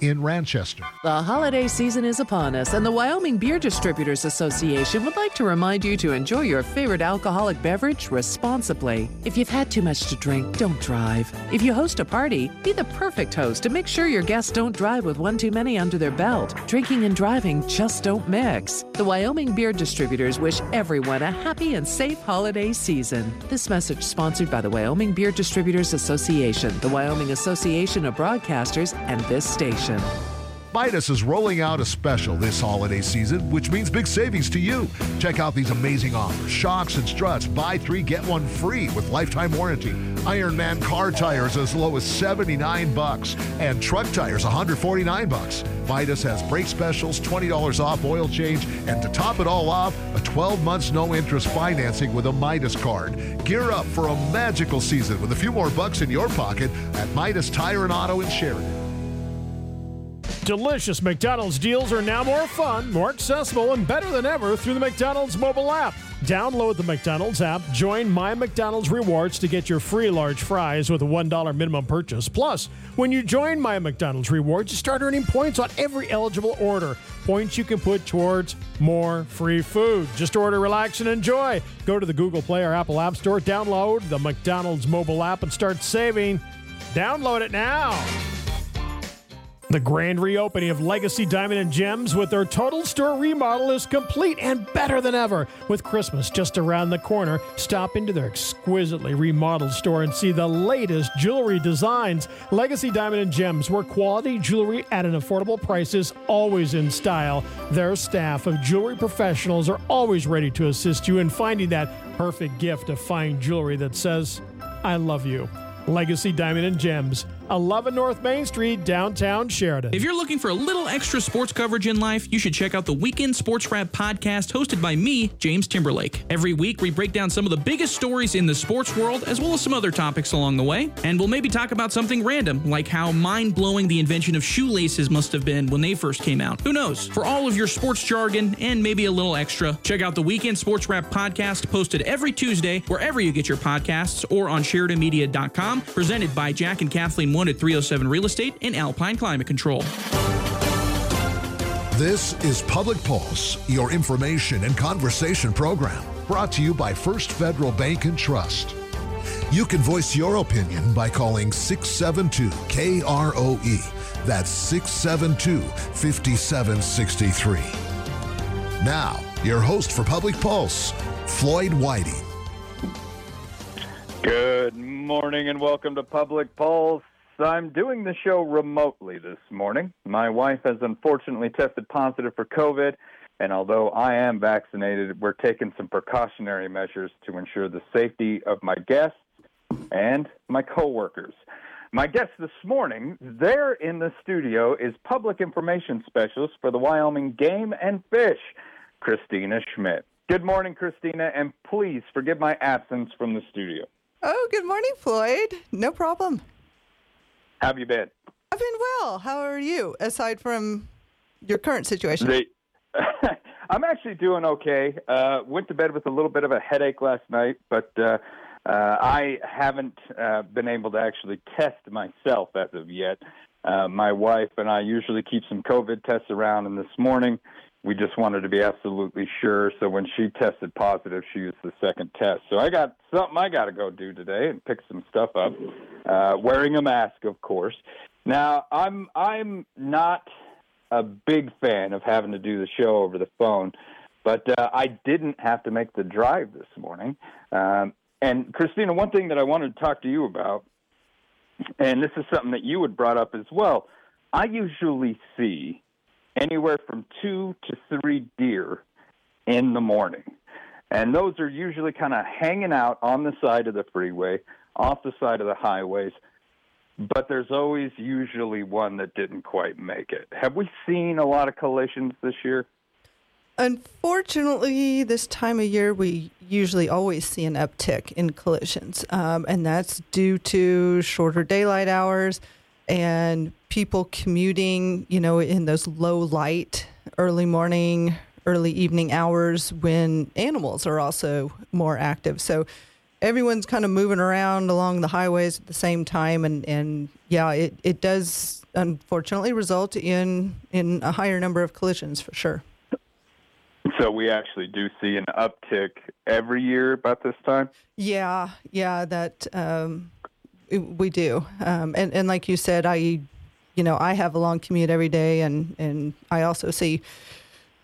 in Ranchester. The holiday season is upon us, and the Wyoming Beer Distributors Association would like to remind you to enjoy your favorite alcoholic beverage responsibly. If you've had too much to drink, don't drive. If you host a party, be the perfect host to make sure your guests don't drive with one too many under their belt. Drinking and driving just don't mix. The Wyoming Beer Distributors wish everyone a happy and safe holiday season. This message sponsored by the Wyoming Beer Distributors Association, the Wyoming Association of Broadcasters, and this station. Midas is rolling out a special this holiday season, which means big savings to you. Check out these amazing offers. Shocks and struts, buy three, get one free with lifetime warranty. Ironman car tires as low as 79 bucks, and truck tires 149 bucks. Midas has brake specials, $20 off oil change, and to top it all off, a 12 months no interest financing with a Midas card. Gear up for a magical season with a few more bucks in your pocket at Midas Tire and Auto in Sheridan. Delicious McDonald's deals are now more fun, more accessible, and better than ever through the McDonald's mobile app. Download the McDonald's app, join My McDonald's Rewards to get your free large fries with a $1 minimum purchase. Plus, when you join My McDonald's Rewards, you start earning points on every eligible order. Points you can put towards more free food. Just order, relax, and enjoy. Go to the Google Play or Apple App Store, download the McDonald's mobile app, and start saving. Download it now. The grand reopening of Legacy Diamond and Gems with their total store remodel is complete and better than ever. With Christmas just around the corner, stop into their exquisitely remodeled store and see the latest jewelry designs. Legacy Diamond and Gems, where quality jewelry at an affordable price is always in style. Their staff of jewelry professionals are always ready to assist you in finding that perfect gift of fine jewelry that says, I love you. Legacy Diamond and Gems, 11 North Main Street, downtown Sheridan. If you're looking for a little extra sports coverage in life, you should check out the Weekend Sports Wrap podcast hosted by me, James Timberlake. Every week, we break down some of the biggest stories in the sports world, as well as some other topics along the way. And we'll maybe talk about something random, like how mind blowing the invention of shoelaces must have been when they first came out. Who knows? For all of your sports jargon and maybe a little extra, check out the Weekend Sports Wrap podcast posted every Tuesday, wherever you get your podcasts, or on SheridanMedia.com, presented by Jack and Kathleen one at 307 Real Estate and Alpine Climate Control. This is Public Pulse, your information and conversation program, brought to you by First Federal Bank and Trust. You can voice your opinion by calling 672 KROE. That's 672 5763. Now, your host for Public Pulse, Floyd Whiting. Good morning and welcome to Public Pulse. I'm doing the show remotely this morning. My wife has unfortunately tested positive for COVID, and although I am vaccinated, we're taking some precautionary measures to ensure the safety of my guests and my coworkers. My guest this morning, there in the studio, is public information specialist for the Wyoming Game and Fish, Christina Schmidt. Good morning, Christina, and please forgive my absence from the studio. Oh, good morning, Floyd. No problem. How have you been? I've been well. How are you, aside from your current situation? I'm actually doing okay. Uh, went to bed with a little bit of a headache last night, but uh, uh, I haven't uh, been able to actually test myself as of yet. Uh, my wife and I usually keep some COVID tests around, and this morning we just wanted to be absolutely sure. So when she tested positive, she used the second test. So I got something I got to go do today and pick some stuff up, uh, wearing a mask, of course. Now I'm I'm not a big fan of having to do the show over the phone, but uh, I didn't have to make the drive this morning. Um, and Christina, one thing that I wanted to talk to you about, and this is something that you had brought up as well. I usually see anywhere from two to three deer in the morning. And those are usually kind of hanging out on the side of the freeway, off the side of the highways. But there's always usually one that didn't quite make it. Have we seen a lot of collisions this year? Unfortunately, this time of year, we usually always see an uptick in collisions. Um, and that's due to shorter daylight hours and people commuting, you know, in those low light, early morning, early evening hours when animals are also more active. So everyone's kind of moving around along the highways at the same time, and and yeah, it it does unfortunately result in in a higher number of collisions for sure. So we actually do see an uptick every year about this time. Yeah, yeah, that um, we do, um, and and like you said, I, you know, I have a long commute every day, and and I also see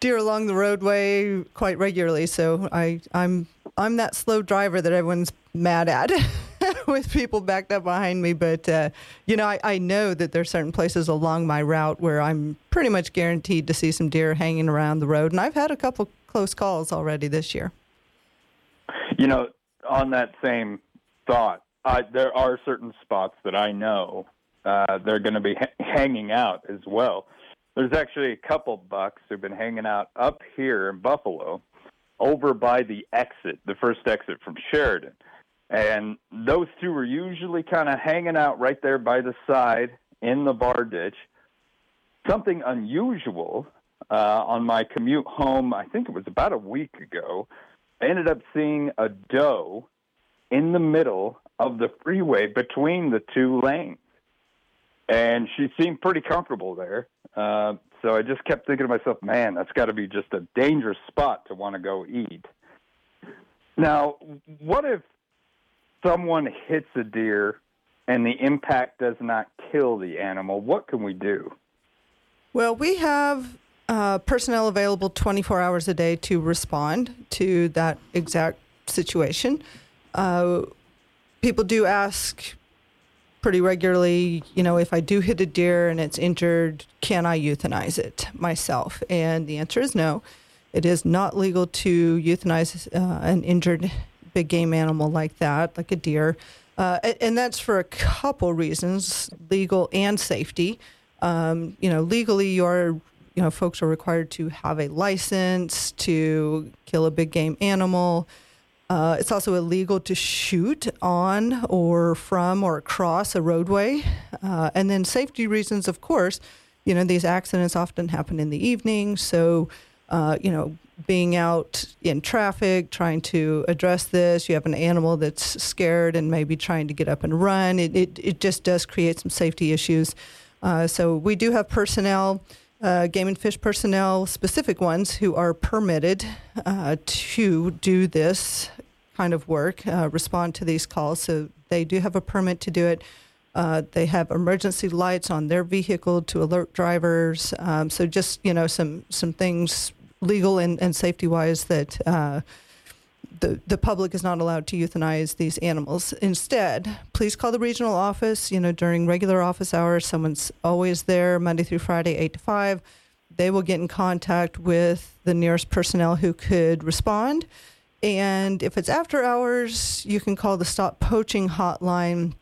deer along the roadway quite regularly. So I I'm I'm that slow driver that everyone's mad at. with people backed up behind me. But, uh, you know, I, I know that there's certain places along my route where I'm pretty much guaranteed to see some deer hanging around the road. And I've had a couple close calls already this year. You know, on that same thought, I, there are certain spots that I know uh, they're going to be ha- hanging out as well. There's actually a couple bucks who've been hanging out up here in Buffalo over by the exit, the first exit from Sheridan. And those two were usually kind of hanging out right there by the side in the bar ditch. Something unusual uh, on my commute home, I think it was about a week ago, I ended up seeing a doe in the middle of the freeway between the two lanes. And she seemed pretty comfortable there. Uh, so I just kept thinking to myself, man, that's got to be just a dangerous spot to want to go eat. Now, what if someone hits a deer and the impact does not kill the animal? What can we do? Well, we have uh, personnel available 24 hours a day to respond to that exact situation. Uh, people do ask pretty regularly, you know, if I do hit a deer and it's injured, can I euthanize it myself? And the answer is no. It is not legal to euthanize uh, an injured big game animal like that, like a deer. Uh, and that's for a couple reasons, legal and safety. Um, you know, legally, you're, you know, folks are required to have a license to kill a big game animal. Uh, it's also illegal to shoot on or from or across a roadway. Uh, and then safety reasons, of course, you know, these accidents often happen in the evening. So, uh, you know, being out in traffic, trying to address this, you have an animal that's scared and maybe trying to get up and run. It, it, it just does create some safety issues. Uh, so we do have personnel uh, game and fish personnel, specific ones who are permitted uh, to do this kind of work, uh, respond to these calls. So they do have a permit to do it. Uh, they have emergency lights on their vehicle to alert drivers. Um, so just you know some some things legal and, and safety wise that uh, the, the public is not allowed to euthanize these animals. Instead, please call the regional office. You know, during regular office hours, someone's always there Monday through Friday, 8 to 5. They will get in contact with the nearest personnel who could respond. And if it's after hours, you can call the Stop Poaching Hotline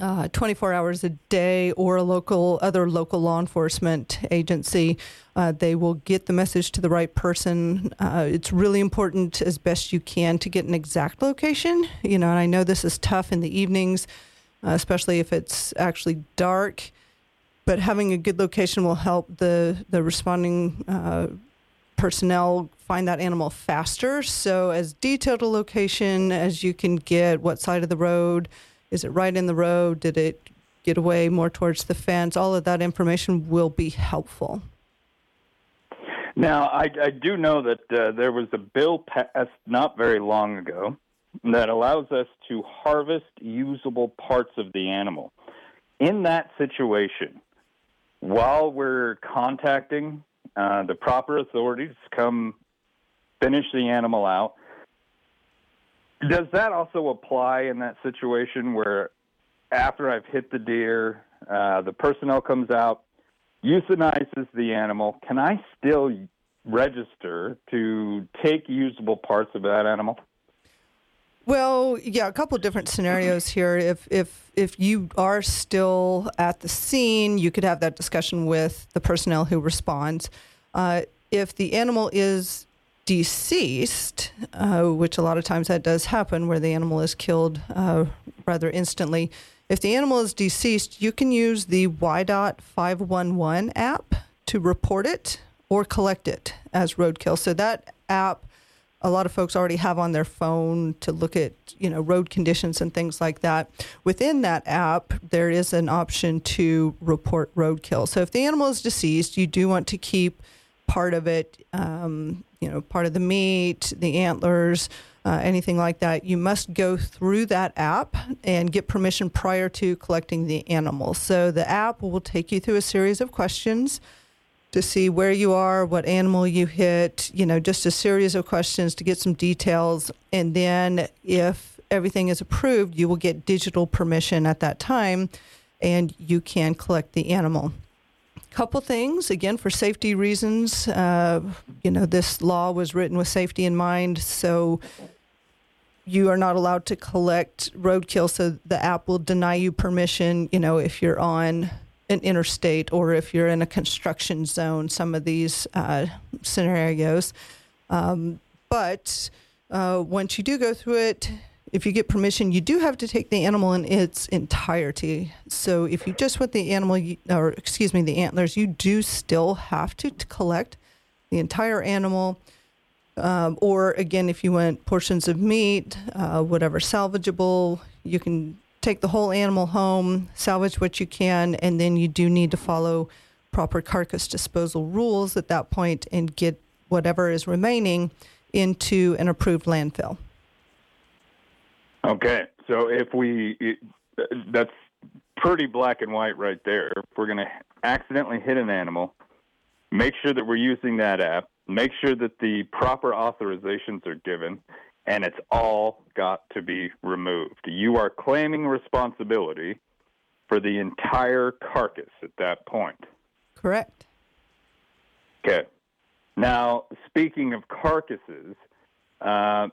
uh, 24 hours a day or a local other local law enforcement agency. Uh, they will get the message to the right person. Uh, it's really important as best you can to get an exact location. You know and i know this is tough in the evenings uh, especially if it's actually dark but having a good location will help the the responding uh, personnel find that animal faster so as detailed a location as you can get what side of the road is it right in the road? Did it get away more towards the fence? All of that information will be helpful. Now, I, I do know that uh, there was a bill passed not very long ago that allows us to harvest usable parts of the animal. In that situation, while we're contacting uh, the proper authorities come finish the animal out, does that also apply in that situation where after I've hit the deer, uh, the personnel comes out, euthanizes the animal? Can I still register to take usable parts of that animal? Well, yeah, a couple different scenarios here. If if if you are still at the scene, you could have that discussion with the personnel who responds. Uh, if the animal is deceased, uh, which a lot of times that does happen where the animal is killed uh, rather instantly. If the animal is deceased, you can use the WYDOT 511 app to report it or collect it as roadkill. So that app a lot of folks already have on their phone to look at you know road conditions and things like that. Within that app, there is an option to report roadkill. So if the animal is deceased, you do want to keep part of it, um, you know, part of the meat, the antlers. Uh, anything like that, you must go through that app and get permission prior to collecting the animal. So the app will take you through a series of questions to see where you are, what animal you hit, you know, just a series of questions to get some details. And then if everything is approved, you will get digital permission at that time and you can collect the animal. Couple things, again, for safety reasons. Uh, you know, this law was written with safety in mind. So you are not allowed to collect roadkill. So the app will deny you permission, you know, if you're on an interstate or if you're in a construction zone, some of these uh, scenarios. Um, but uh, once you do go through it, if you get permission, you do have to take the animal in its entirety. So if you just want the animal, or excuse me, the antlers, you do still have to collect the entire animal. Um, or again, if you want portions of meat, uh, whatever salvageable, you can take the whole animal home, salvage what you can, and then you do need to follow proper carcass disposal rules at that point and get whatever is remaining into an approved landfill. Okay, so if we, it, that's pretty black and white right there. If we're going to accidentally hit an animal, make sure that we're using that app, make sure that the proper authorizations are given, and it's all got to be removed. You are claiming responsibility for the entire carcass at that point. Correct. Okay. Now, speaking of carcasses, uh,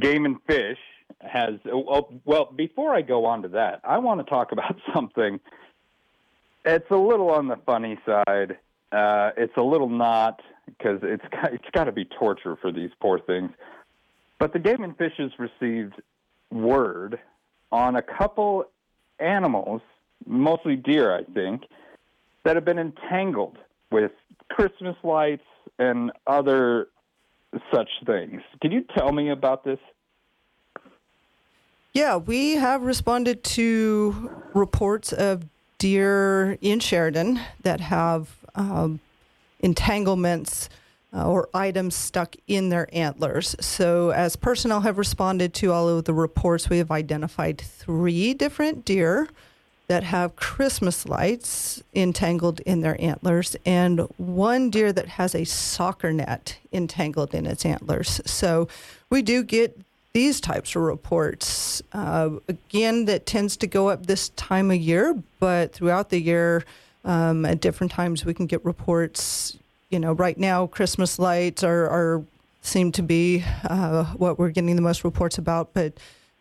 Game and Fish has. Oh, well, before I go on to that, I want to talk about something. It's a little on the funny side. Uh, it's a little not because it's it's got to be torture for these poor things. But the Game and Fishes received word on a couple animals, mostly deer, I think, that have been entangled with Christmas lights and other such things. Can you tell me about this? Yeah, we have responded to reports of deer in Sheridan that have um, entanglements or items stuck in their antlers. So, as personnel have responded to all of the reports, we have identified three different deer that have Christmas lights entangled in their antlers, and one deer that has a soccer net entangled in its antlers. So, we do get these types of reports. Uh, again, that tends to go up this time of year, but throughout the year, um, at different times, we can get reports you know, right now Christmas lights are, are seem to be uh, what we're getting the most reports about, but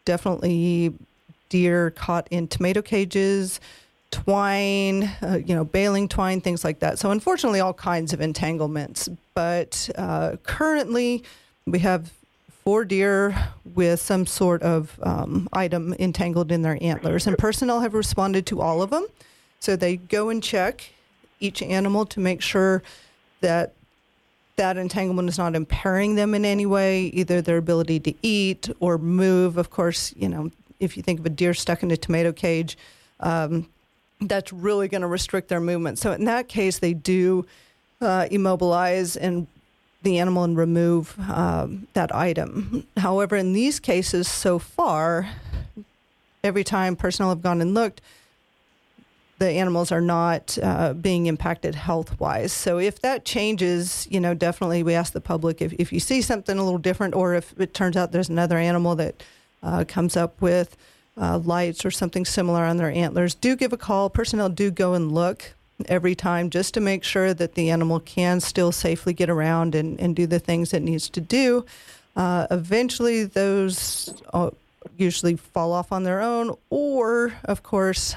definitely deer caught in tomato cages, twine, uh, you know, baling twine, things like that. So unfortunately, all kinds of entanglements. But uh, currently, we have four deer with some sort of um, item entangled in their antlers, and personnel have responded to all of them. So they go and check each animal to make sure that that entanglement is not impairing them in any way, either their ability to eat or move. Of course, you know, if you think of a deer stuck in a tomato cage, um, that's really going to restrict their movement. So in that case, they do uh, immobilize and the animal and remove um, that item. However, in these cases so far, every time personnel have gone and looked, the animals are not uh, being impacted health wise. So if that changes, you know, definitely we ask the public if, if you see something a little different or if it turns out there's another animal that uh, comes up with uh, lights or something similar on their antlers, do give a call. Personnel do go and look every time just to make sure that the animal can still safely get around and, and do the things it needs to do. Uh, eventually, those uh, usually fall off on their own, or, of course,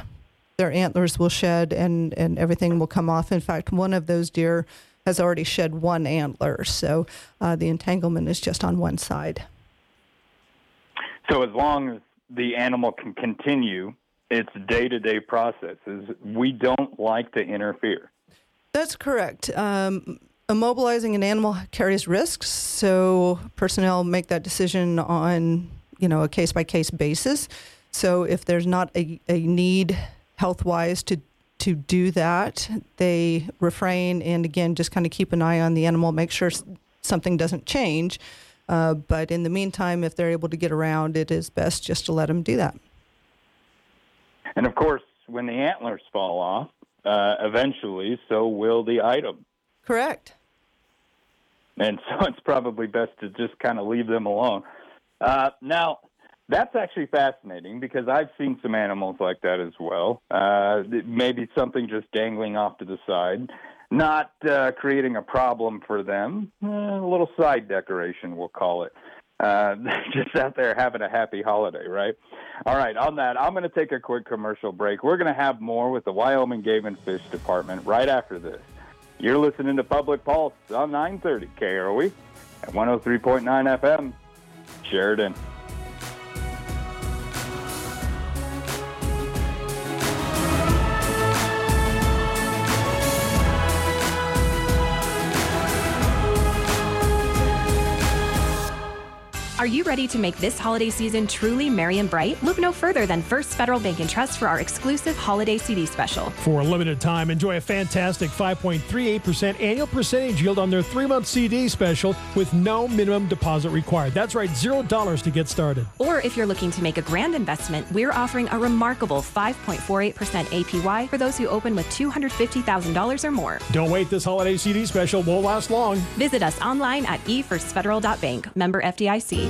their antlers will shed and, and everything will come off. In fact, one of those deer has already shed one antler, so uh, the entanglement is just on one side. So as long as the animal can continue its day-to-day processes, we don't like to interfere. That's correct. Um, immobilizing an animal carries risks, so personnel make that decision on you know a case by case basis. So if there's not a, a need health wise to to do that, they refrain and again just kind of keep an eye on the animal, make sure something doesn't change. Uh, but in the meantime, if they're able to get around, it is best just to let them do that. And of course, when the antlers fall off, uh, eventually, so will the item. Correct. And so it's probably best to just kind of leave them alone. Uh, now, that's actually fascinating because I've seen some animals like that as well. Uh, maybe something just dangling off to the side, not uh, creating a problem for them. Eh, a little side decoration, we'll call it. Uh, just out there having a happy holiday, right? All right, on that, I'm going to take a quick commercial break. We're going to have more with the Wyoming Game and Fish Department right after this. You're listening to Public Pulse on 930 KROE at 103.9 FM, Sheridan. Are you ready to make this holiday season truly merry and bright? Look no further than First Federal Bank and Trust for our exclusive holiday CD special. For a limited time, enjoy a fantastic 5.38% annual percentage yield on their three month CD special with no minimum deposit required. That's right, $0 to get started. Or if you're looking to make a grand investment, we're offering a remarkable 5.48% APY for those who open with $250,000 or more. Don't wait, this holiday CD special won't last long. Visit us online at efirstfederal.bank, member FDIC.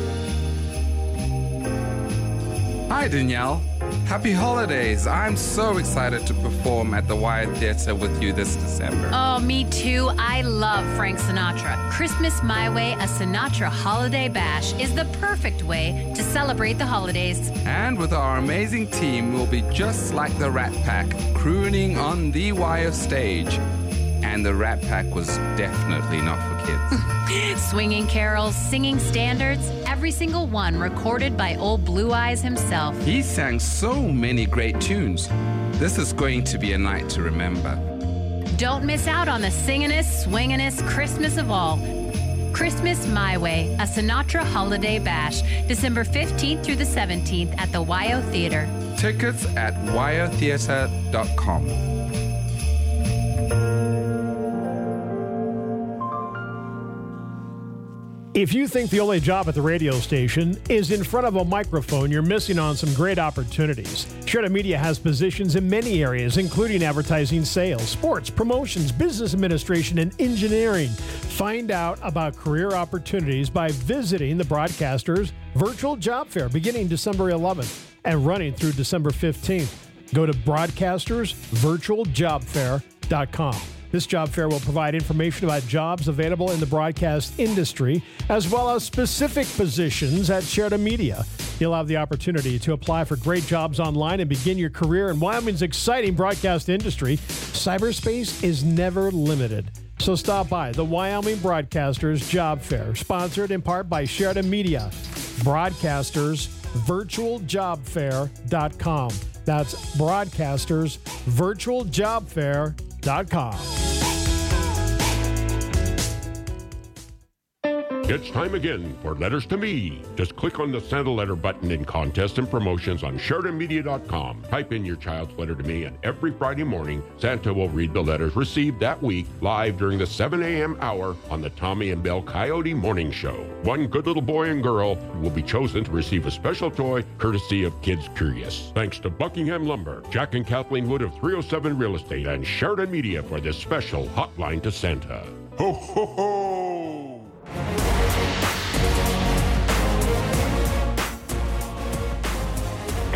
Hi, Danielle. Happy holidays. I'm so excited to perform at the WYO Theatre with you this December. Oh, me too. I love Frank Sinatra. Christmas My Way, a Sinatra holiday bash, is the perfect way to celebrate the holidays. And with our amazing team, we'll be just like the Rat Pack, crooning on the WYO stage. And the Rat Pack was definitely not for kids. Swinging carols, singing standards, every single one recorded by old Blue Eyes himself. He sang so many great tunes. This is going to be a night to remember. Don't miss out on the singingest, swingingest Christmas of all. Christmas My Way, a Sinatra holiday bash, December 15th through the 17th at the WYO Theater. Tickets at wyotheater.com. If you think the only job at the radio station is in front of a microphone, you're missing on some great opportunities. Sheridan Media has positions in many areas, including advertising, sales, sports, promotions, business administration, and engineering. Find out about career opportunities by visiting the broadcaster's virtual job fair beginning December 11th and running through December 15th. Go to broadcastersvirtualjobfair.com. This job fair will provide information about jobs available in the broadcast industry, as well as specific positions at Sheridan Media. You'll have the opportunity to apply for great jobs online and begin your career in Wyoming's exciting broadcast industry. Cyberspace is never limited. So stop by the Wyoming Broadcasters Job Fair, sponsored in part by Sheridan Media. Broadcastersvirtualjobfair.com. That's broadcastersvirtualjobfair.com. It's time again for Letters to Me. Just click on the Send a Letter button in contests and promotions on SheridanMedia.com. Type in your child's letter to me, and every Friday morning, Santa will read the letters received that week live during the 7 a.m. hour on the Tommy and Bell Coyote Morning Show. One good little boy and girl will be chosen to receive a special toy courtesy of Kids Curious. Thanks to Buckingham Lumber, Jack and Kathleen Wood of 307 Real Estate, and Sheridan Media for this special hotline to Santa. Ho, ho, ho!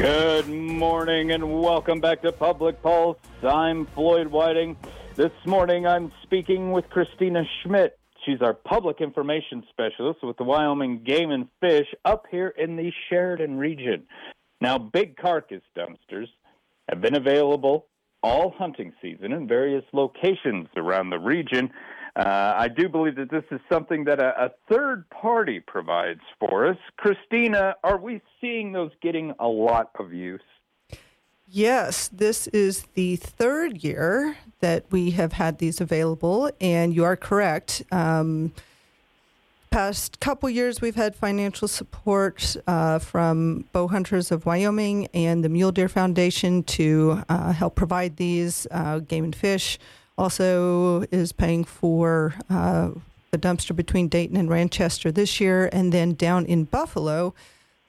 Good morning and welcome back to Public Pulse. I'm Floyd Whiting. This morning I'm speaking with Christina Schmidt. She's our public information specialist with the Wyoming Game and Fish up here in the Sheridan region. Now, big carcass dumpsters have been available all hunting season in various locations around the region. Uh, I do believe that this is something that a, a, third party provides for us. Christina, are we seeing those getting a lot of use? Yes, this is the third year that we have had these available, and you are correct. Um, past couple years, we've had financial support uh, from Bow Hunters of Wyoming and the Mule Deer Foundation to uh, help provide these. Uh, Game and Fish also is paying for uh, the dumpster between Dayton and Ranchester this year, and then down in Buffalo.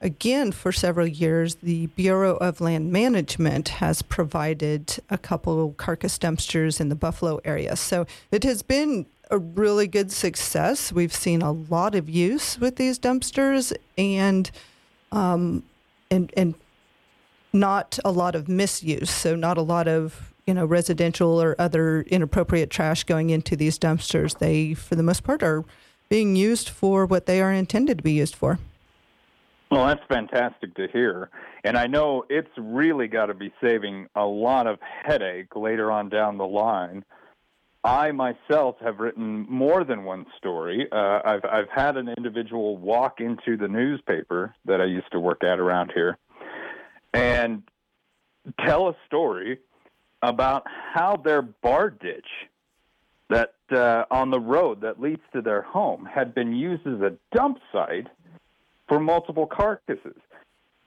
Again, for several years, the Bureau of Land Management has provided a couple carcass dumpsters in the Buffalo area. So it has been a really good success. We've seen a lot of use with these dumpsters and um, and and not a lot of misuse. So not a lot of you know residential or other inappropriate trash going into these dumpsters. They, for the most part, are being used for what they are intended to be used for. Well, that's fantastic to hear. And I know it's really got to be saving a lot of headache later on down the line. I myself have written more than one story. Uh, I've, I've had an individual walk into the newspaper that I used to work at around here and tell a story about how their bar ditch that uh, on the road that leads to their home had been used as a dump site for multiple carcasses.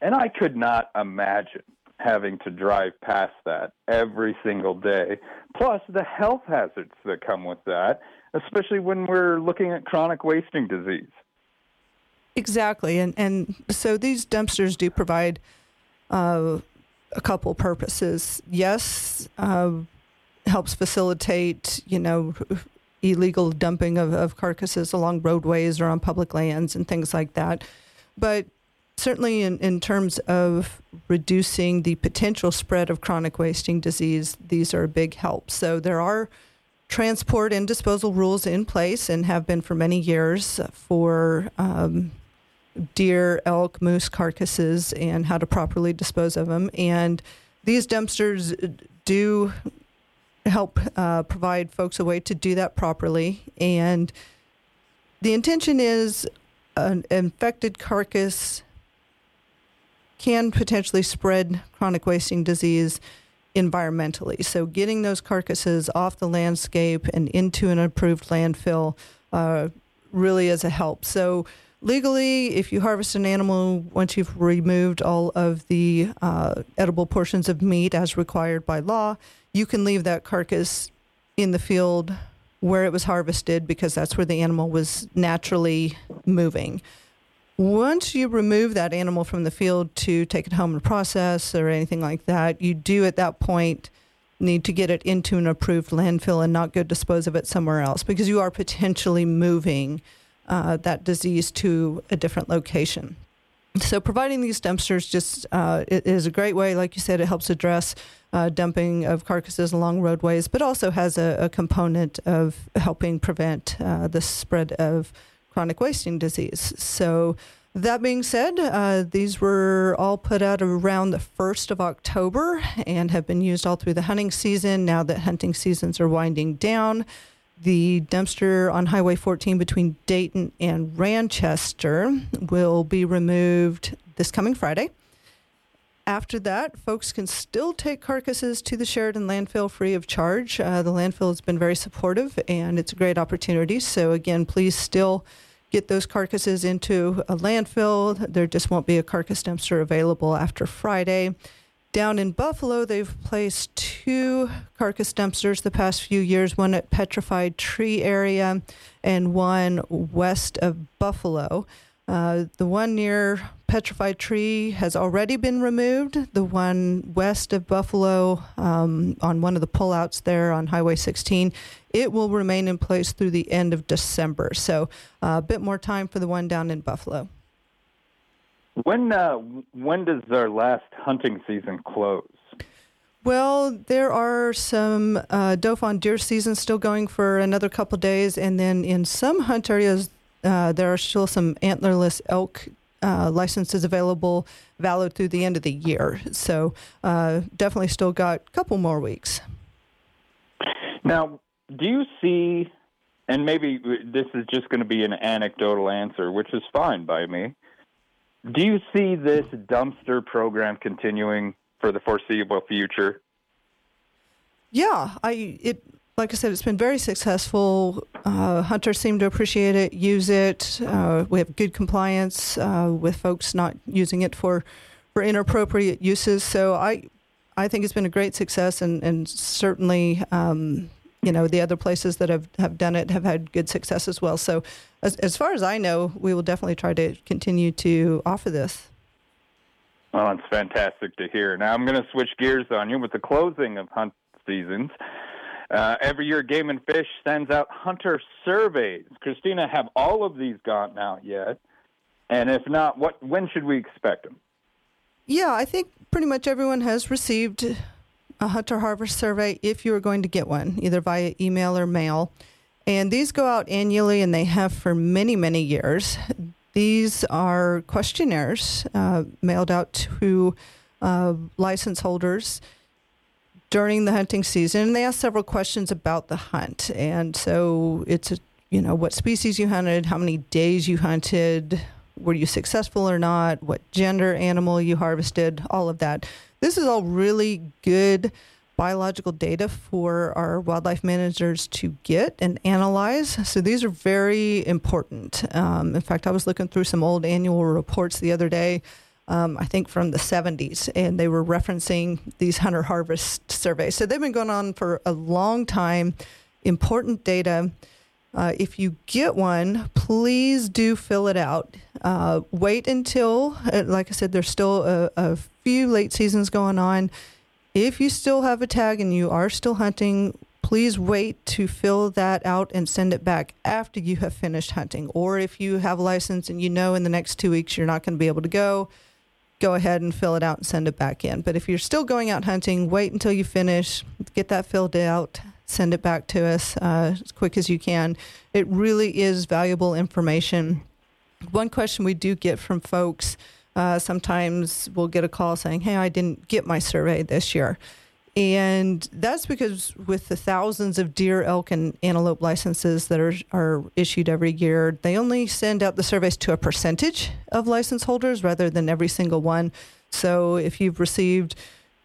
And I could not imagine having to drive past that every single day, plus the health hazards that come with that, especially when we're looking at chronic wasting disease. Exactly. And, and so these dumpsters do provide uh, a couple purposes. Yes, uh, helps facilitate, you know, illegal dumping of, of carcasses along roadways or on public lands and things like that. But certainly, in, in terms of reducing the potential spread of chronic wasting disease, these are a big help. So there are transport and disposal rules in place and have been for many years for um, deer, elk, moose carcasses and how to properly dispose of them. And these dumpsters do help uh, provide folks a way to do that properly. And the intention is an infected carcass can potentially spread chronic wasting disease environmentally. So, getting those carcasses off the landscape and into an approved landfill uh, really is a help. So, legally, if you harvest an animal, once you've removed all of the uh, edible portions of meat as required by law, you can leave that carcass in the field where it was harvested because that's where the animal was naturally moving. Once you remove that animal from the field to take it home and process or anything like that, you do at that point need to get it into an approved landfill and not go dispose of it somewhere else because you are potentially moving uh, that disease to a different location. So, providing these dumpsters just uh, is a great way. Like you said, it helps address uh, dumping of carcasses along roadways, but also has a, a component of helping prevent uh, the spread of chronic wasting disease. So, that being said, uh, these were all put out around the 1st of October and have been used all through the hunting season. Now that hunting seasons are winding down, the dumpster on Highway 14 between Dayton and Ranchester will be removed this coming Friday. After that, folks can still take carcasses to the Sheridan landfill free of charge. Uh, the landfill has been very supportive and it's a great opportunity. So, again, please still get those carcasses into a landfill. There just won't be a carcass dumpster available after Friday. Down in Buffalo, they've placed two carcass dumpsters the past few years one at Petrified Tree area and one west of Buffalo. Uh, the one near Petrified Tree has already been removed. The one west of Buffalo, um, on one of the pullouts there on Highway 16, it will remain in place through the end of December. So uh, a bit more time for the one down in Buffalo. When uh, when does our last hunting season close? Well, there are some uh, doe fawn deer season still going for another couple days, and then in some hunt areas, uh, there are still some antlerless elk uh, licenses available, valid through the end of the year. So uh, definitely still got a couple more weeks. Now, do you see, and maybe this is just going to be an anecdotal answer, which is fine by me. Do you see this dumpster program continuing for the foreseeable future. Yeah, I it like I said, it's been very successful. Uh, hunters seem to appreciate it, use it. Uh, we have good compliance uh, with folks not using it for for inappropriate uses. So I I think it's been a great success, and and certainly. Um, you know the other places that have, have done it have had good success as well. So, as, as far as I know, we will definitely try to continue to offer this. Well, it's fantastic to hear. Now I'm going to switch gears on you with the closing of hunt seasons. Uh, every year, Game and Fish sends out hunter surveys. Christina, have all of these gone out yet? And if not, what when should we expect them? Yeah, I think pretty much everyone has received a hunter harvest survey if you are going to get one, either via email or mail. And these go out annually, and they have for many, many years. These are questionnaires uh, mailed out to uh, license holders during the hunting season. And they ask several questions about the hunt. And so it's, a, you know, what species you hunted, how many days you hunted, were you successful or not, what gender animal you harvested, all of that. This is all really good biological data for our wildlife managers to get and analyze. So these are very important. Um, in fact, I was looking through some old annual reports the other day. Um, I think from the 70s, and they were referencing these hunter harvest surveys. So they've been going on for a long time. Important data. Uh, if you get one, please do fill it out. Uh, wait until, uh, like I said, there's still a, a few late seasons going on. If you still have a tag and you are still hunting, please wait to fill that out and send it back after you have finished hunting. Or if you have a license and you know in the next two weeks you're not going to be able to go, go ahead and fill it out and send it back in. But if you're still going out hunting, wait until you finish, get that filled out, send it back to us uh, as quick as you can. It really is valuable information. One question we do get from folks uh, sometimes we'll get a call saying, Hey, I didn't get my survey this year. And that's because with the thousands of deer, elk, and antelope licenses that are, are issued every year, they only send out the surveys to a percentage of license holders rather than every single one. So if you've received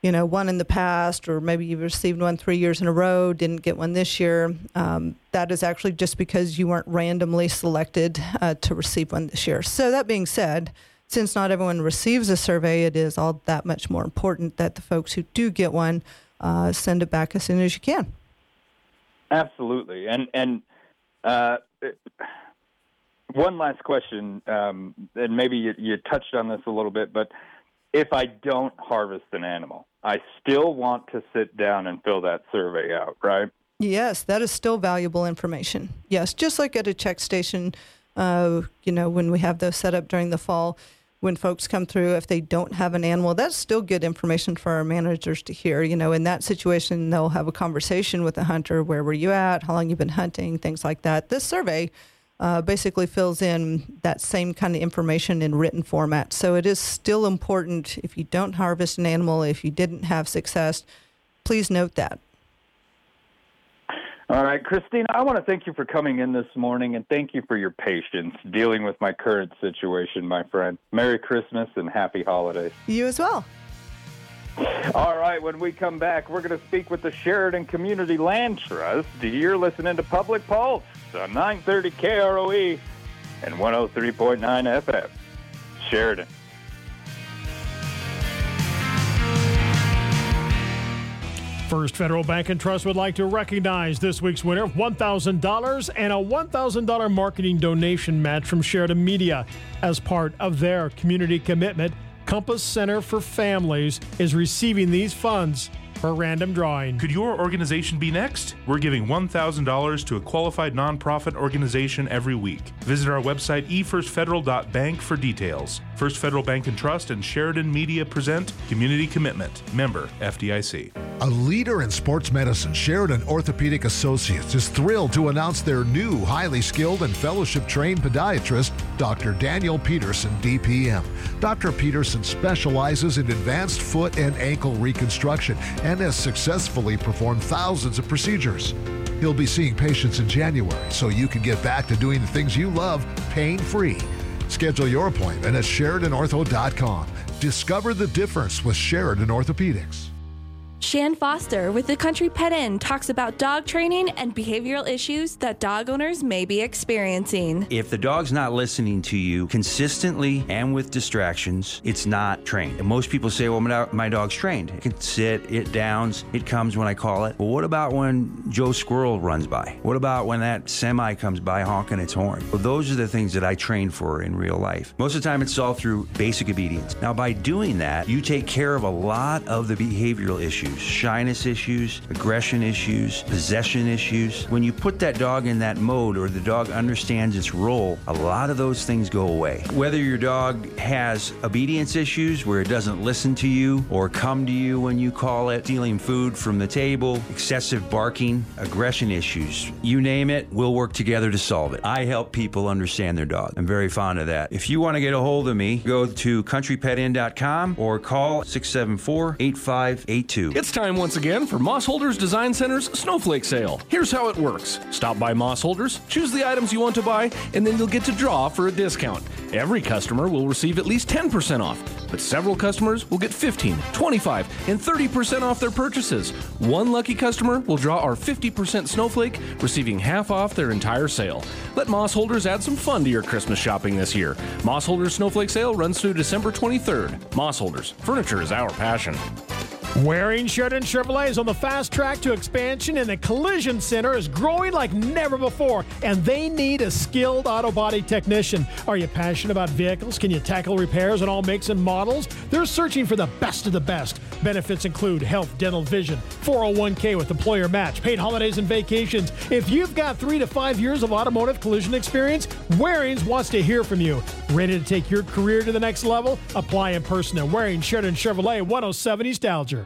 you know, one in the past, or maybe you've received one three years in a row, didn't get one this year. Um, that is actually just because you weren't randomly selected uh, to receive one this year. So, that being said, since not everyone receives a survey, it is all that much more important that the folks who do get one uh, send it back as soon as you can. Absolutely, and and uh, one last question, um, and maybe you, you touched on this a little bit, but if I don't harvest an animal, I still want to sit down and fill that survey out, right? Yes, that is still valuable information. Yes, just like at a check station, uh, you know, when we have those set up during the fall, when folks come through, if they don't have an animal, that's still good information for our managers to hear. You know, in that situation, they'll have a conversation with the hunter. Where were you at? How long you've been hunting? Things like that. This survey uh, basically fills in that same kind of information in written format. So it is still important if you don't harvest an animal, if you didn't have success, please note that. All right, Christina, I want to thank you for coming in this morning and thank you for your patience dealing with my current situation, my friend. Merry Christmas and happy holidays. You as well. All right, when we come back, we're going to speak with the Sheridan Community Land Trust. You're listening to Public Pulse on 930 KROE and 103.9 FM. Sheridan. First Federal Bank and Trust would like to recognize this week's winner of $1,000 and a $1,000 marketing donation match from Sheridan Media. As part of their community commitment, Compass Center for Families is receiving these funds for random drawing. Could your organization be next? We're giving $1,000 to a qualified nonprofit organization every week. Visit our website efirstfederal.bank for details. First Federal Bank and Trust and Sheridan Media present Community Commitment. Member FDIC. A leader in sports medicine, Sheridan Orthopedic Associates is thrilled to announce their new highly skilled and fellowship trained podiatrist, Dr. Daniel Peterson, DPM. Dr. Peterson specializes in advanced foot and ankle reconstruction and has successfully performed thousands of procedures. He'll be seeing patients in January so you can get back to doing the things you love pain free. Schedule your appointment at SheridanOrtho.com. Discover the difference with Sheridan Orthopedics. Shan Foster with the Country Pet Inn talks about dog training and behavioral issues that dog owners may be experiencing. If the dog's not listening to you consistently and with distractions, it's not trained. And most people say, well, my, dog's trained. It can sit, it downs, it comes when I call it. Well, what about when Joe Squirrel runs by? What about when that semi comes by honking its horn? Well, those are the things that I train for in real life. Most of the time, it's all through basic obedience. Now, by doing that, you take care of a lot of the behavioral issues shyness issues, aggression issues, possession issues. When you put that dog in that mode or the dog understands its role, a lot of those things go away. Whether your dog has obedience issues where it doesn't listen to you or come to you when you call it, stealing food from the table, excessive barking, aggression issues, you name it, we'll work together to solve it. I help people understand their dog. I'm very fond of that. If you want to get a hold of me, go to countrypetin.com or call 674 8582. It's time once again for Moss Holders Design Center's Snowflake Sale. Here's how it works stop by Moss Holders, choose the items you want to buy, and then you'll get to draw for a discount. Every customer will receive at least 10% off, but several customers will get 15, 25, and 30% off their purchases. One lucky customer will draw our 50% snowflake, receiving half off their entire sale. Let Moss Holders add some fun to your Christmas shopping this year. Moss Holders Snowflake Sale runs through December 23rd. Moss Holders, furniture is our passion. Waring Sheridan Chevrolet is on the fast track to expansion, and the collision center is growing like never before. And they need a skilled auto body technician. Are you passionate about vehicles? Can you tackle repairs on all makes and models? They're searching for the best of the best. Benefits include health, dental, vision, 401k with employer match, paid holidays and vacations. If you've got three to five years of automotive collision experience, Warings wants to hear from you. Ready to take your career to the next level? Apply in person at Waring Sheridan Chevrolet 107 East Alger.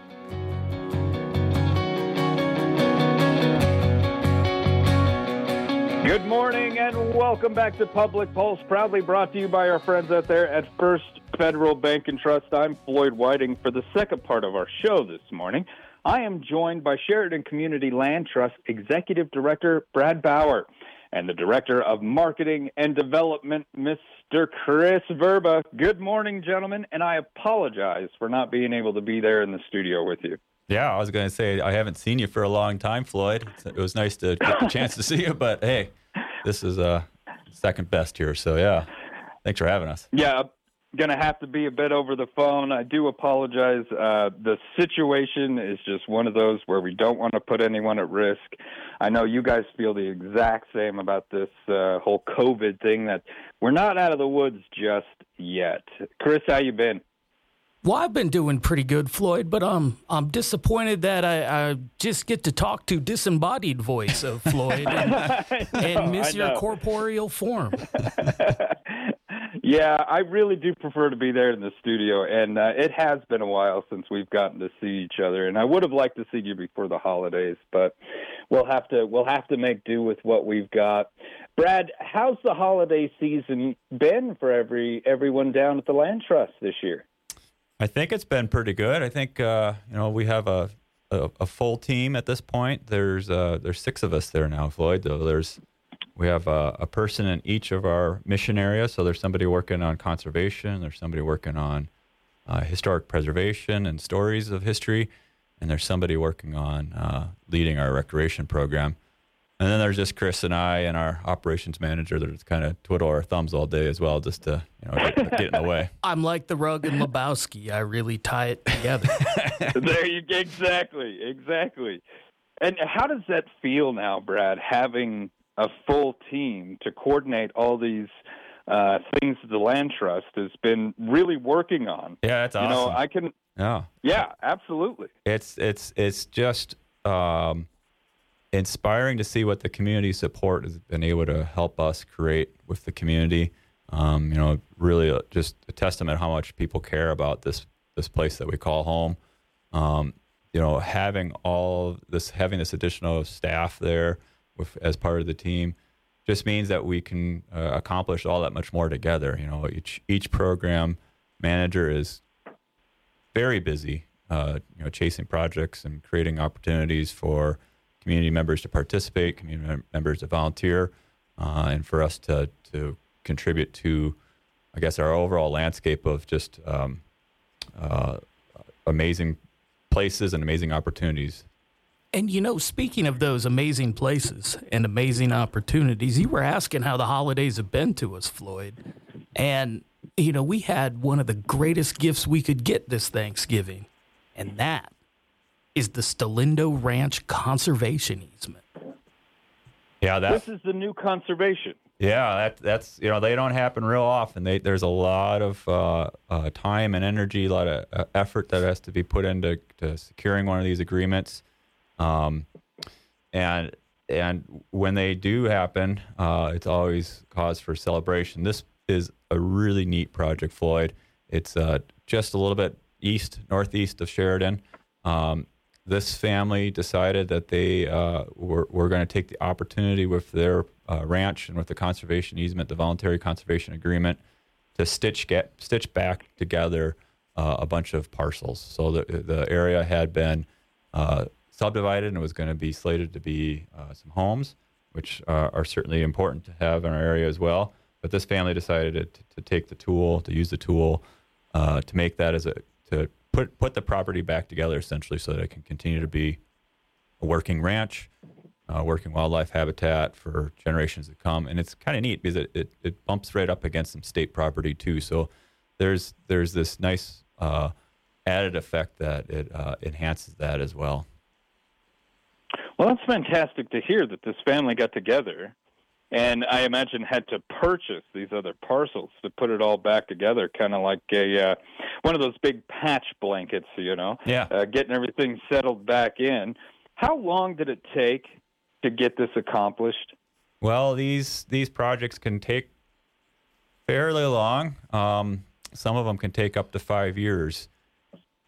Good morning and welcome back to Public Pulse, proudly brought to you by our friends out there at First Federal Bank and Trust. I'm Floyd Whiting for the second part of our show this morning. I am joined by Sheridan Community Land Trust Executive Director Brad Bauer and the Director of Marketing and Development, Mr. Chris Verba. Good morning, gentlemen, and I apologize for not being able to be there in the studio with you. Yeah, I was going to say I haven't seen you for a long time, Floyd. It was nice to get the chance to see you, but hey, this is uh, second best here. So yeah, thanks for having us. Yeah, going to have to be a bit over the phone. I do apologize. Uh, the situation is just one of those where we don't want to put anyone at risk. I know you guys feel the exact same about this uh, whole COVID thing. That we're not out of the woods just yet. Chris, how you been? Well, I've been doing pretty good, Floyd, but um, I'm disappointed that I, I just get to talk to disembodied voice of Floyd and, and miss your corporeal form. yeah, I really do prefer to be there in the studio, and uh, it has been a while since we've gotten to see each other. And I would have liked to see you before the holidays, but we'll have to we'll have to make do with what we've got. Brad, how's the holiday season been for every everyone down at the Land Trust this year? I think it's been pretty good. I think uh, you know we have a, a, a full team at this point. There's uh, there's six of us there now, Floyd. Though there's we have a, a, person in each of our mission areas. So there's somebody working on conservation. There's somebody working on uh, historic preservation and stories of history, and there's somebody working on uh, leading our recreation program. And then there's just Chris and I and our operations manager that just kind of twiddle our thumbs all day as well, just to you know get, get in the way. I'm like the rug and Lebowski. I really tie it together. there you go. Exactly, exactly. And how does that feel now, Brad? Having a full team to coordinate all these uh, things that the land trust has been really working on. Yeah, that's awesome. You know, I can. Yeah. Yeah, absolutely. It's it's it's just. Um, inspiring to see what the community support has been able to help us create with the community. Um, you know, really uh, just a testament how much people care about this this place that we call home. Um, you know, having all this, having this additional staff there with as part of the team, just means that we can uh, accomplish all that much more together. You know, each each program manager is very busy. Uh, you know, chasing projects and creating opportunities for community members to participate, community members to volunteer, uh, and for us to to contribute to, I guess, our overall landscape of just um, uh, amazing places and amazing opportunities. And you know, speaking of those amazing places and amazing opportunities, you were asking how the holidays have been to us, Floyd. And, you know, we had one of the greatest gifts we could get this Thanksgiving, and that is the Stalindo Ranch Conservation Easement. Yeah, that, this is the new conservation. Yeah, that, that's you know they don't happen real often. They, there's a lot of uh, uh, time and energy, a lot of uh, effort that has to be put into securing one of these agreements, um, and and when they do happen, uh, it's always cause for celebration. This is a really neat project, Floyd. It's uh, just a little bit east, northeast of Sheridan. Um, this family decided that they uh, were, were going to take the opportunity with their uh, ranch and with the conservation easement, the voluntary conservation agreement, to stitch get stitch back together uh, a bunch of parcels. So the the area had been uh, subdivided and was going to be slated to be uh, some homes, which uh, are certainly important to have in our area as well. But this family decided to, to take the tool, to use the tool, to make that as a to put put the property back together essentially so that it can continue to be a working ranch, uh, working wildlife habitat for generations to come. And it's kind of neat because it, it, it, bumps right up against some state property too. So there's there's this nice uh, added effect that it uh, enhances that as well. Well, that's fantastic to hear that this family got together and I imagine had to purchase these other parcels to put it all back together, kind of like a uh, one of those big patch blankets, you know. Yeah. Uh, getting everything settled back in. How long did it take to get this accomplished? Well, these these projects can take fairly long. Um, some of them can take up to five years.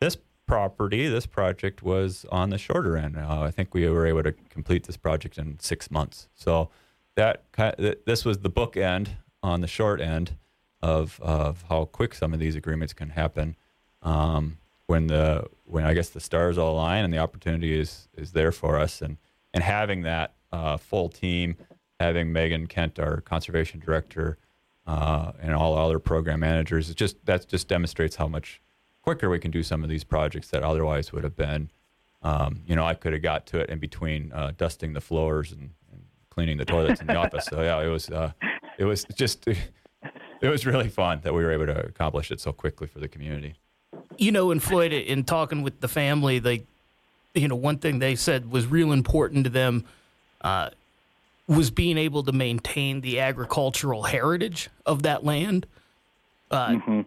This property, this project was on the shorter end. Uh, I think we were able to complete this project in six months. So that this was the bookend on the short end of of how quick some of these agreements can happen. Um, when the when I guess the stars all align and the opportunity is is there for us, and and having that uh, full team, having Megan Kent, our conservation director, uh, and all other program managers, it just that just demonstrates how much quicker we can do some of these projects that otherwise would have been. Um, you know, I could have got to it in between uh, dusting the floors and cleaning the toilets in the office. So yeah, it was uh, it was just it was really fun that we were able to accomplish it so quickly for the community. You know, in Floyd, in talking with the family, they, you know, one thing they said was real important to them uh, was being able to maintain the agricultural heritage of that land. Uh, mm-hmm.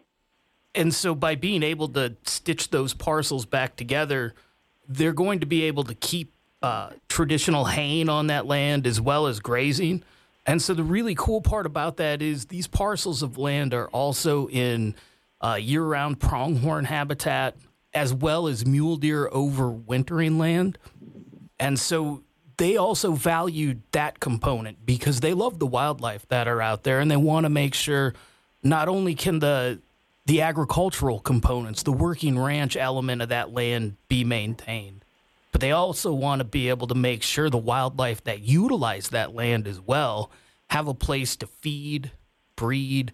And so, by being able to stitch those parcels back together, they're going to be able to keep uh, traditional haying on that land as well as grazing. And so the really cool part about that is these parcels of land are also in uh, year round pronghorn habitat as well as mule deer overwintering land. And so they also valued that component because they love the wildlife that are out there and they want to make sure not only can the the agricultural components, the working ranch element of that land be maintained, but they also want to be able to make sure the wildlife that utilize that land as well have a place to feed, breed,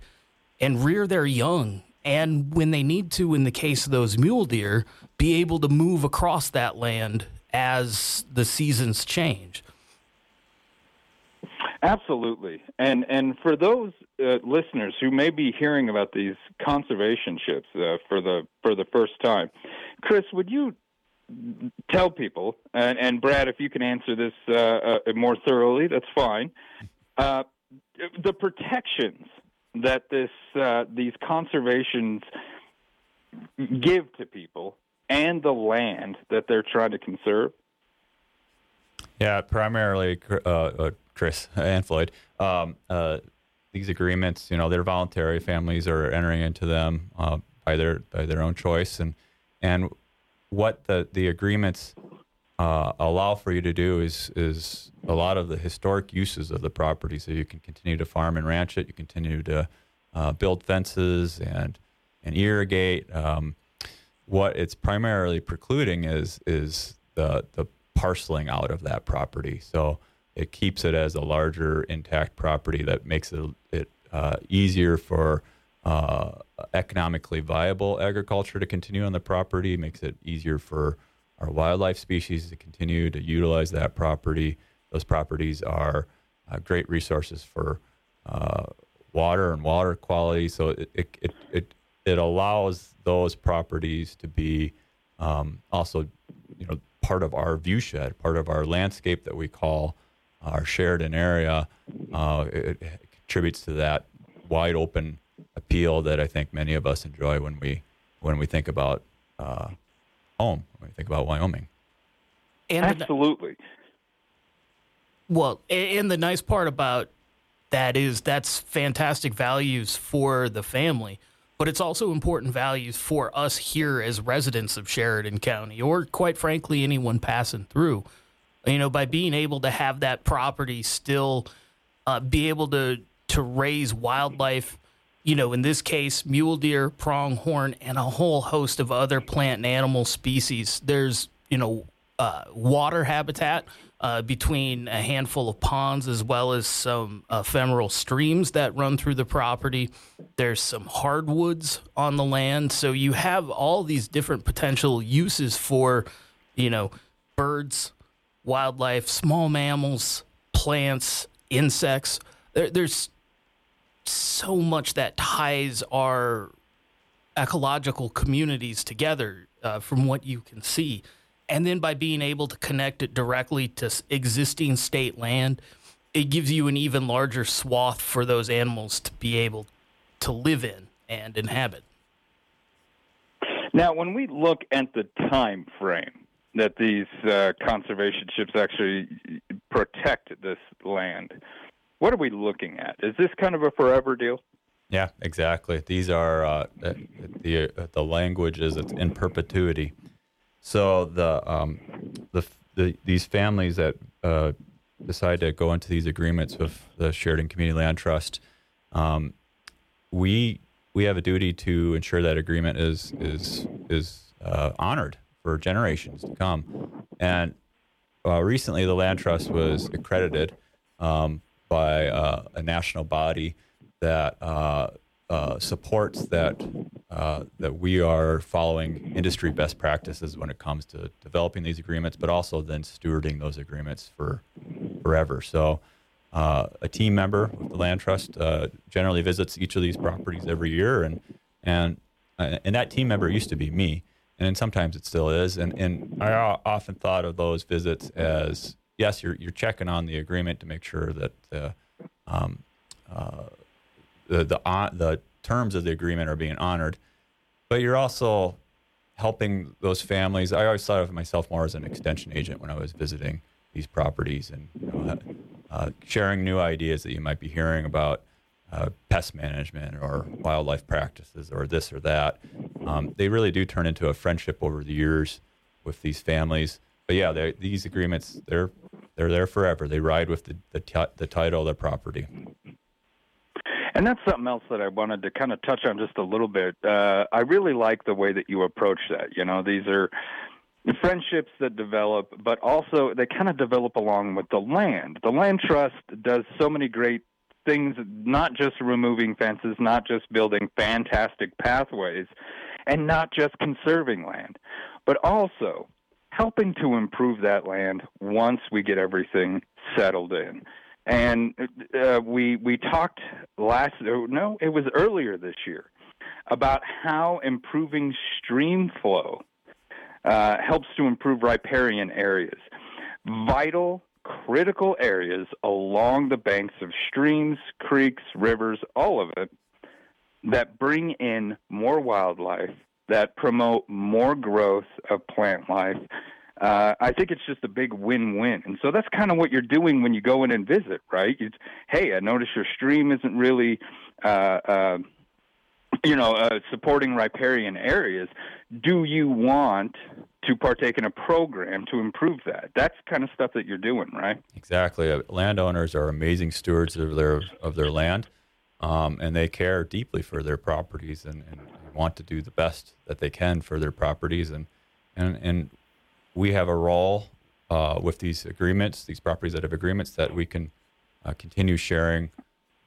and rear their young. And when they need to, in the case of those mule deer, be able to move across that land as the seasons change. Absolutely, and and for those uh, listeners who may be hearing about these conservation ships uh, for the for the first time, Chris, would you tell people, and, and Brad, if you can answer this uh, uh, more thoroughly, that's fine. Uh, the protections that this uh, these conservations give to people and the land that they're trying to conserve. Yeah, primarily uh, uh, Chris and Floyd. Um, these agreements, you know, they're voluntary. Families are entering into them by their by their own choice, and and what the the agreements uh, allow for you to do is is a lot of the historic uses of the property. So you can continue to farm and ranch it. You continue to uh, build fences and and irrigate. Um, what it's primarily precluding is is the the parceling out of that property. So it keeps it as a larger intact property that makes it it uh, easier for uh, economically viable agriculture to continue on the property, makes it easier for our wildlife species to continue to utilize that property. Those properties are uh, great resources for uh, water and water quality. So it, it, it, it, allows those properties to be um, also, you know, part of our viewshed, part of our landscape that we call our Sheridan area. Uh, it, it contributes to that wide open appeal that I think many of us enjoy when we when we think about uh, home, when we think about Wyoming. And Absolutely. The, well, and the nice part about that is that's fantastic values for the family, but it's also important values for us here as residents of Sheridan County, or quite frankly, anyone passing through. You know, by being able to have that property still uh, be able to to raise wildlife you know, in this case, mule deer, pronghorn, and a whole host of other plant and animal species. There's, you know, uh, water habitat uh, between a handful of ponds as well as some ephemeral streams that run through the property. There's some hardwoods on the land. So you have all these different potential uses for, you know, birds, wildlife, small mammals, plants, insects. There, there's so much that ties our ecological communities together uh, from what you can see. And then by being able to connect it directly to existing state land, it gives you an even larger swath for those animals to be able to live in and inhabit. Now, when we look at the time frame that these uh, conservation ships actually protect this land, what are we looking at? Is this kind of a forever deal? Yeah, exactly. These are uh, the the language is it's in perpetuity. So the um, the, the these families that uh, decide to go into these agreements with the Sheridan Community Land Trust, um, we we have a duty to ensure that agreement is is is uh, honored for generations to come. And uh, recently, the land trust was accredited um, by uh, a national body that uh, uh, supports that uh, that we are following industry best practices when it comes to developing these agreements, but also then stewarding those agreements for forever. So. Uh, a team member with the land trust uh, generally visits each of these properties every year, and and and that team member used to be me, and sometimes it still is. And and I often thought of those visits as yes, you're you're checking on the agreement to make sure that the um, uh, the the, uh, the terms of the agreement are being honored, but you're also helping those families. I always thought of myself more as an extension agent when I was visiting these properties and you know, uh, sharing new ideas that you might be hearing about uh, pest management or wildlife practices or this or that. Um, they really do turn into a friendship over the years with these families but yeah, these agreements they're they're there forever. They ride with the the, t- the title the property. And that's something else that I wanted to kind of touch on just a little bit. Uh, I really like the way that you approach that. You know, these are friendships that develop, but also they kind of develop along with the land. The land trust does so many great things, not just removing fences, not just building fantastic pathways, and not just conserving land, but also helping to improve that land once we get everything settled in. And uh, we we talked last no, it was earlier this year about how improving stream flow uh, helps to improve riparian areas, vital critical areas along the banks of streams, creeks, rivers, all of it that bring in more wildlife that promote more growth of plant life. Uh, I think it's just a big win-win, and so that's kind of what you're doing when you go in and visit, right? Hey, I notice your stream isn't really, uh, uh, you know, uh, supporting riparian areas. Do you want to partake in a program to improve that? That's kind of stuff that you're doing, right? Exactly. Uh, landowners are amazing stewards of their of their land, um, and they care deeply for their properties and, and want to do the best that they can for their properties and and and we have a role uh, with these agreements, these properties that have agreements that we can uh, continue sharing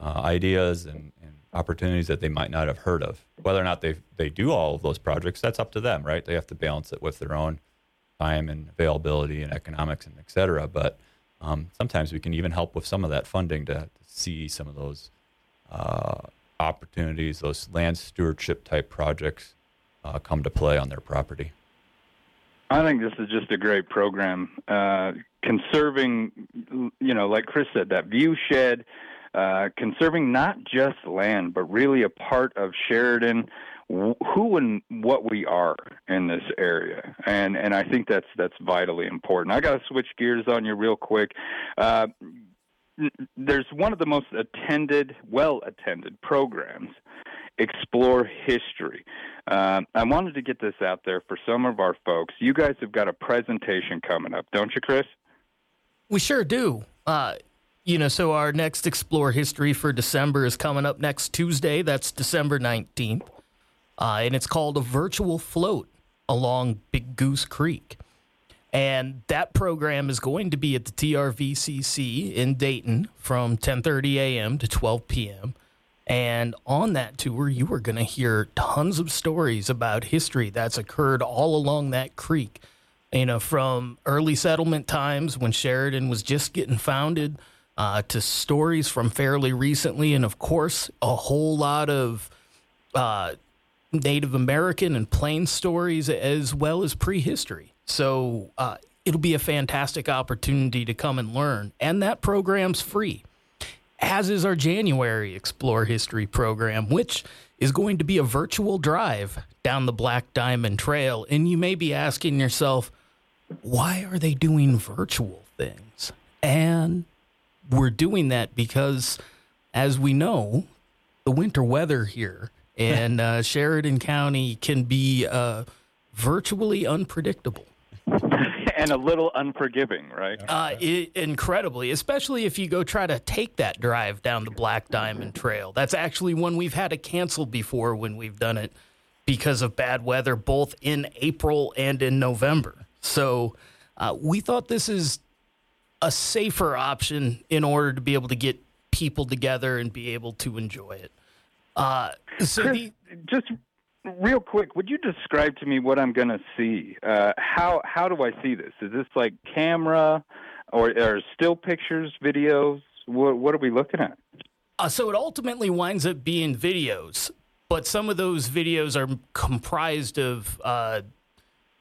uh, ideas and, and opportunities that they might not have heard of. Whether or not they they do all of those projects, that's up to them, right? They have to balance it with their own time and availability and economics and et cetera. But um, sometimes we can even help with some of that funding to, to see some of those uh, opportunities, those land stewardship type projects uh, come to play on their property. I think this is just a great program. Uh, conserving, you know, like Chris said, that view shed, uh, conserving not just land, but really a part of Sheridan, who and what we are in this area, and and I think that's that's vitally important. I got to switch gears on you real quick. Uh, there's one of the most attended, well attended programs explore history. Uh, I wanted to get this out there for some of our folks. You guys have got a presentation coming up, don't you, Chris? We sure do. Uh, you know, so our next Explore History for December is coming up next Tuesday. That's December 19th. Uh, and it's called A Virtual Float along Big Goose Creek. And that program is going to be at the TRVCC in Dayton from 10:30 a.m. to 12 p.m. And on that tour, you are going to hear tons of stories about history that's occurred all along that creek. You know, from early settlement times when Sheridan was just getting founded uh, to stories from fairly recently, and of course, a whole lot of uh, Native American and Plains stories as well as prehistory. So uh, it'll be a fantastic opportunity to come and learn. And that program's free as is our January Explore History program, which is going to be a virtual drive down the Black Diamond Trail. And you may be asking yourself, why are they doing virtual things? And we're doing that because, as we know, the winter weather here in uh, Sheridan County can be uh, virtually unpredictable and a little unforgiving, right? Uh, it, incredibly, especially if you go try to take that drive down the Black Diamond Trail. That's actually one we've had to cancel before when we've done it because of bad weather, both in April and in November. So uh, we thought this is a safer option in order to be able to get people together and be able to enjoy it. Uh, so Chris, the, just real quick, would you describe to me what I'm going to see? Uh, how how do I see this? Is this like camera, or, or still pictures, videos? What what are we looking at? Uh, so it ultimately winds up being videos, but some of those videos are comprised of uh,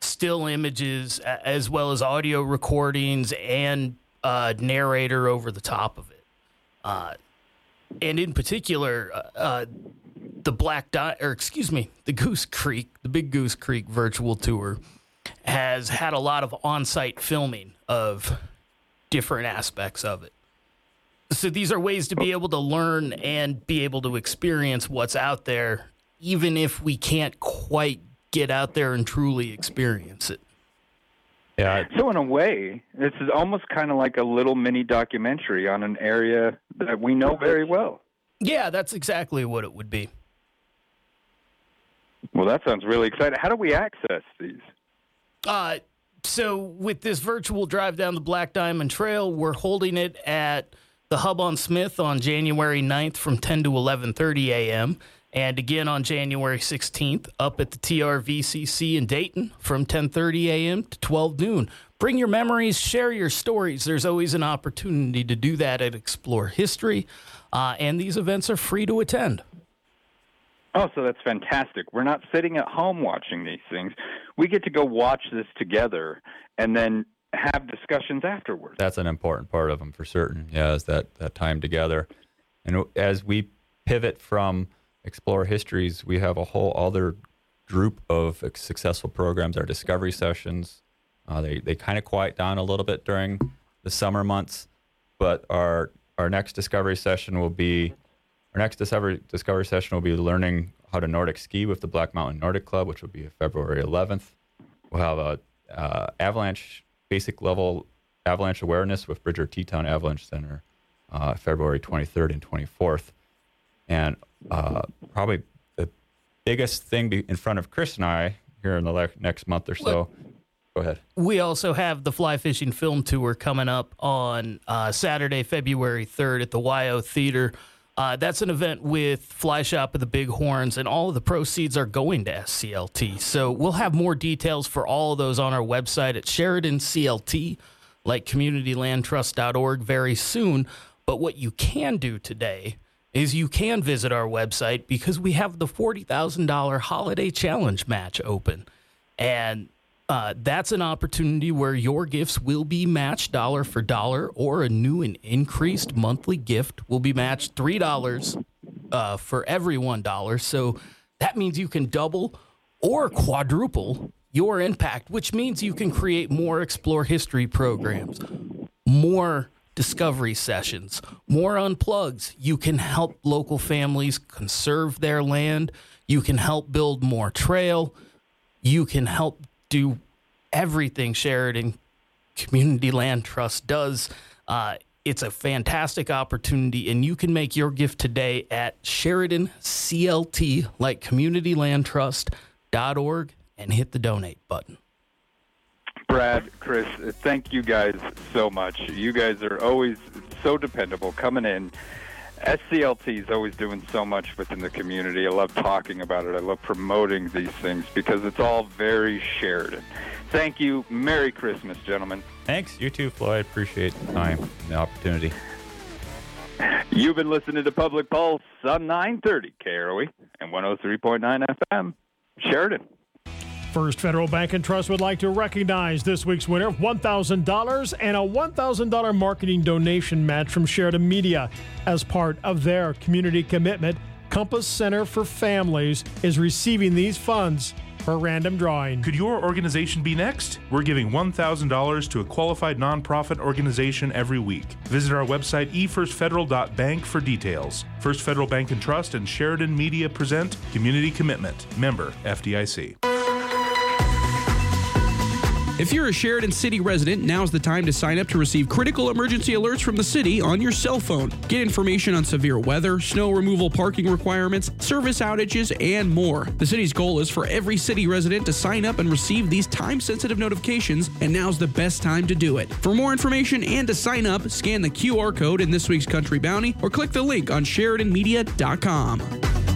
still images as well as audio recordings and uh, narrator over the top of it. Uh, and in particular, uh, uh, the Black Dot, or excuse me, the Goose Creek, the Big Goose Creek virtual tour has had a lot of on site filming of different aspects of it. So these are ways to be able to learn and be able to experience what's out there, even if we can't quite get out there and truly experience it. Yeah. So in a way, this is almost kind of like a little mini documentary on an area that we know very well. Yeah, that's exactly what it would be. Well, that sounds really exciting. How do we access these? Uh, so with this virtual drive down the Black Diamond Trail, we're holding it at the Hub on Smith on January 9th from 10 to 11:30 a.m. and again on January 16th up at the TRVCC in Dayton from 10:30 a.m. to 12 noon. Bring your memories, share your stories. There's always an opportunity to do that at Explore History, uh, and these events are free to attend. Oh, so that's fantastic. We're not sitting at home watching these things. We get to go watch this together and then have discussions afterwards. That's an important part of them for certain. Yeah, is that, that time together. And as we pivot from Explore Histories, we have a whole other group of successful programs, our discovery sessions. Uh, they they kind of quiet down a little bit during the summer months, but our our next discovery session will be our next discovery, discovery session will be learning how to Nordic ski with the Black Mountain Nordic Club, which will be February 11th. We'll have a uh, avalanche basic level avalanche awareness with Bridger Teton Avalanche Center, uh, February 23rd and 24th. And uh, probably the biggest thing in front of Chris and I here in the le- next month or so. Go ahead. We also have the fly fishing film tour coming up on uh, Saturday, February 3rd at the WYO Theater. Uh, that's an event with Fly Shop of the Big Horns, and all of the proceeds are going to SCLT. So we'll have more details for all of those on our website at Sheridan CLT, like communitylandtrust.org, very soon. But what you can do today is you can visit our website because we have the $40,000 holiday challenge match open. And uh, that's an opportunity where your gifts will be matched dollar for dollar, or a new and increased monthly gift will be matched $3 uh, for every $1. So that means you can double or quadruple your impact, which means you can create more Explore History programs, more discovery sessions, more unplugs. You can help local families conserve their land. You can help build more trail. You can help do everything Sheridan Community Land Trust does. Uh, it's a fantastic opportunity, and you can make your gift today at Sheridan CLT, like communitylandtrust.org, and hit the donate button. Brad, Chris, thank you guys so much. You guys are always so dependable coming in. SCLT is always doing so much within the community. I love talking about it. I love promoting these things because it's all very Sheridan. Thank you. Merry Christmas, gentlemen. Thanks. You too, Floyd. Appreciate the time and the opportunity. You've been listening to Public Pulse on 930 KROE and 103.9 FM. Sheridan. First Federal Bank and Trust would like to recognize this week's winner $1,000 and a $1,000 marketing donation match from Sheridan Media. As part of their community commitment, Compass Center for Families is receiving these funds for random drawing. Could your organization be next? We're giving $1,000 to a qualified nonprofit organization every week. Visit our website efirstfederal.bank for details. First Federal Bank and Trust and Sheridan Media present Community Commitment. Member FDIC. If you're a Sheridan City resident, now's the time to sign up to receive critical emergency alerts from the city on your cell phone. Get information on severe weather, snow removal parking requirements, service outages, and more. The city's goal is for every city resident to sign up and receive these time sensitive notifications, and now's the best time to do it. For more information and to sign up, scan the QR code in this week's Country Bounty or click the link on SheridanMedia.com.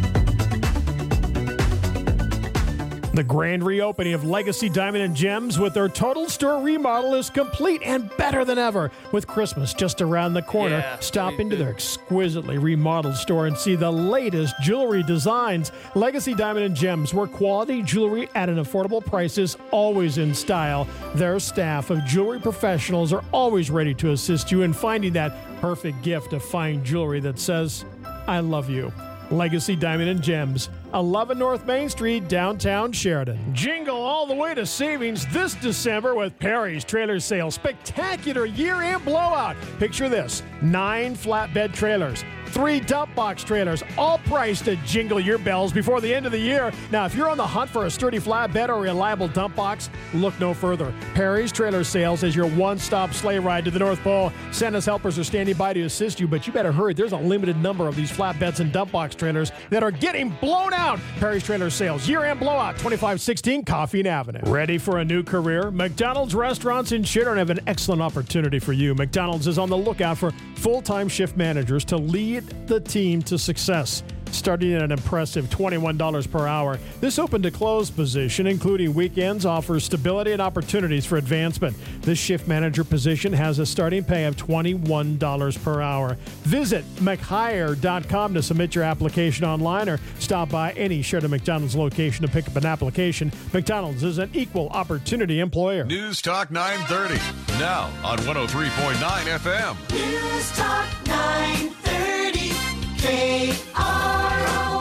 The grand reopening of Legacy Diamond and Gems with their total store remodel is complete and better than ever. With Christmas just around the corner, Yeah, stop into their exquisitely remodeled store and see the latest jewelry designs. Legacy Diamond and Gems, where quality jewelry at an affordable price is always in style. Their staff of jewelry professionals are always ready to assist you in finding that perfect gift of fine jewelry that says, I love you. Legacy Diamond and Gems, 11 North Main Street, downtown Sheridan. Jingle all the way to savings this December with Perry's Trailer Sale. Spectacular year end blowout. Picture this nine flatbed trailers. Three dump box trailers, all priced to jingle your bells before the end of the year. Now, if you're on the hunt for a sturdy flatbed or reliable dump box, look no further. Perry's Trailer Sales is your one stop sleigh ride to the North Pole. Santa's helpers are standing by to assist you, but you better hurry. There's a limited number of these flatbeds and dump box trailers that are getting blown out. Perry's Trailer Sales, year end blowout, 2516 Coffeen Avenue. Ready for a new career? McDonald's restaurants in Sheridan have an excellent opportunity for you. McDonald's is on the lookout for full time shift managers to lead the team to success. Starting at an impressive $21 per hour, this open to close position, including weekends, offers stability and opportunities for advancement. This shift manager position has a starting pay of $21 per hour. Visit McHire.com to submit your application online or stop by any Sheridan McDonald's location to pick up an application. McDonald's is an equal opportunity employer. News Talk 930. Now on 103.9 FM. News Talk K-R-O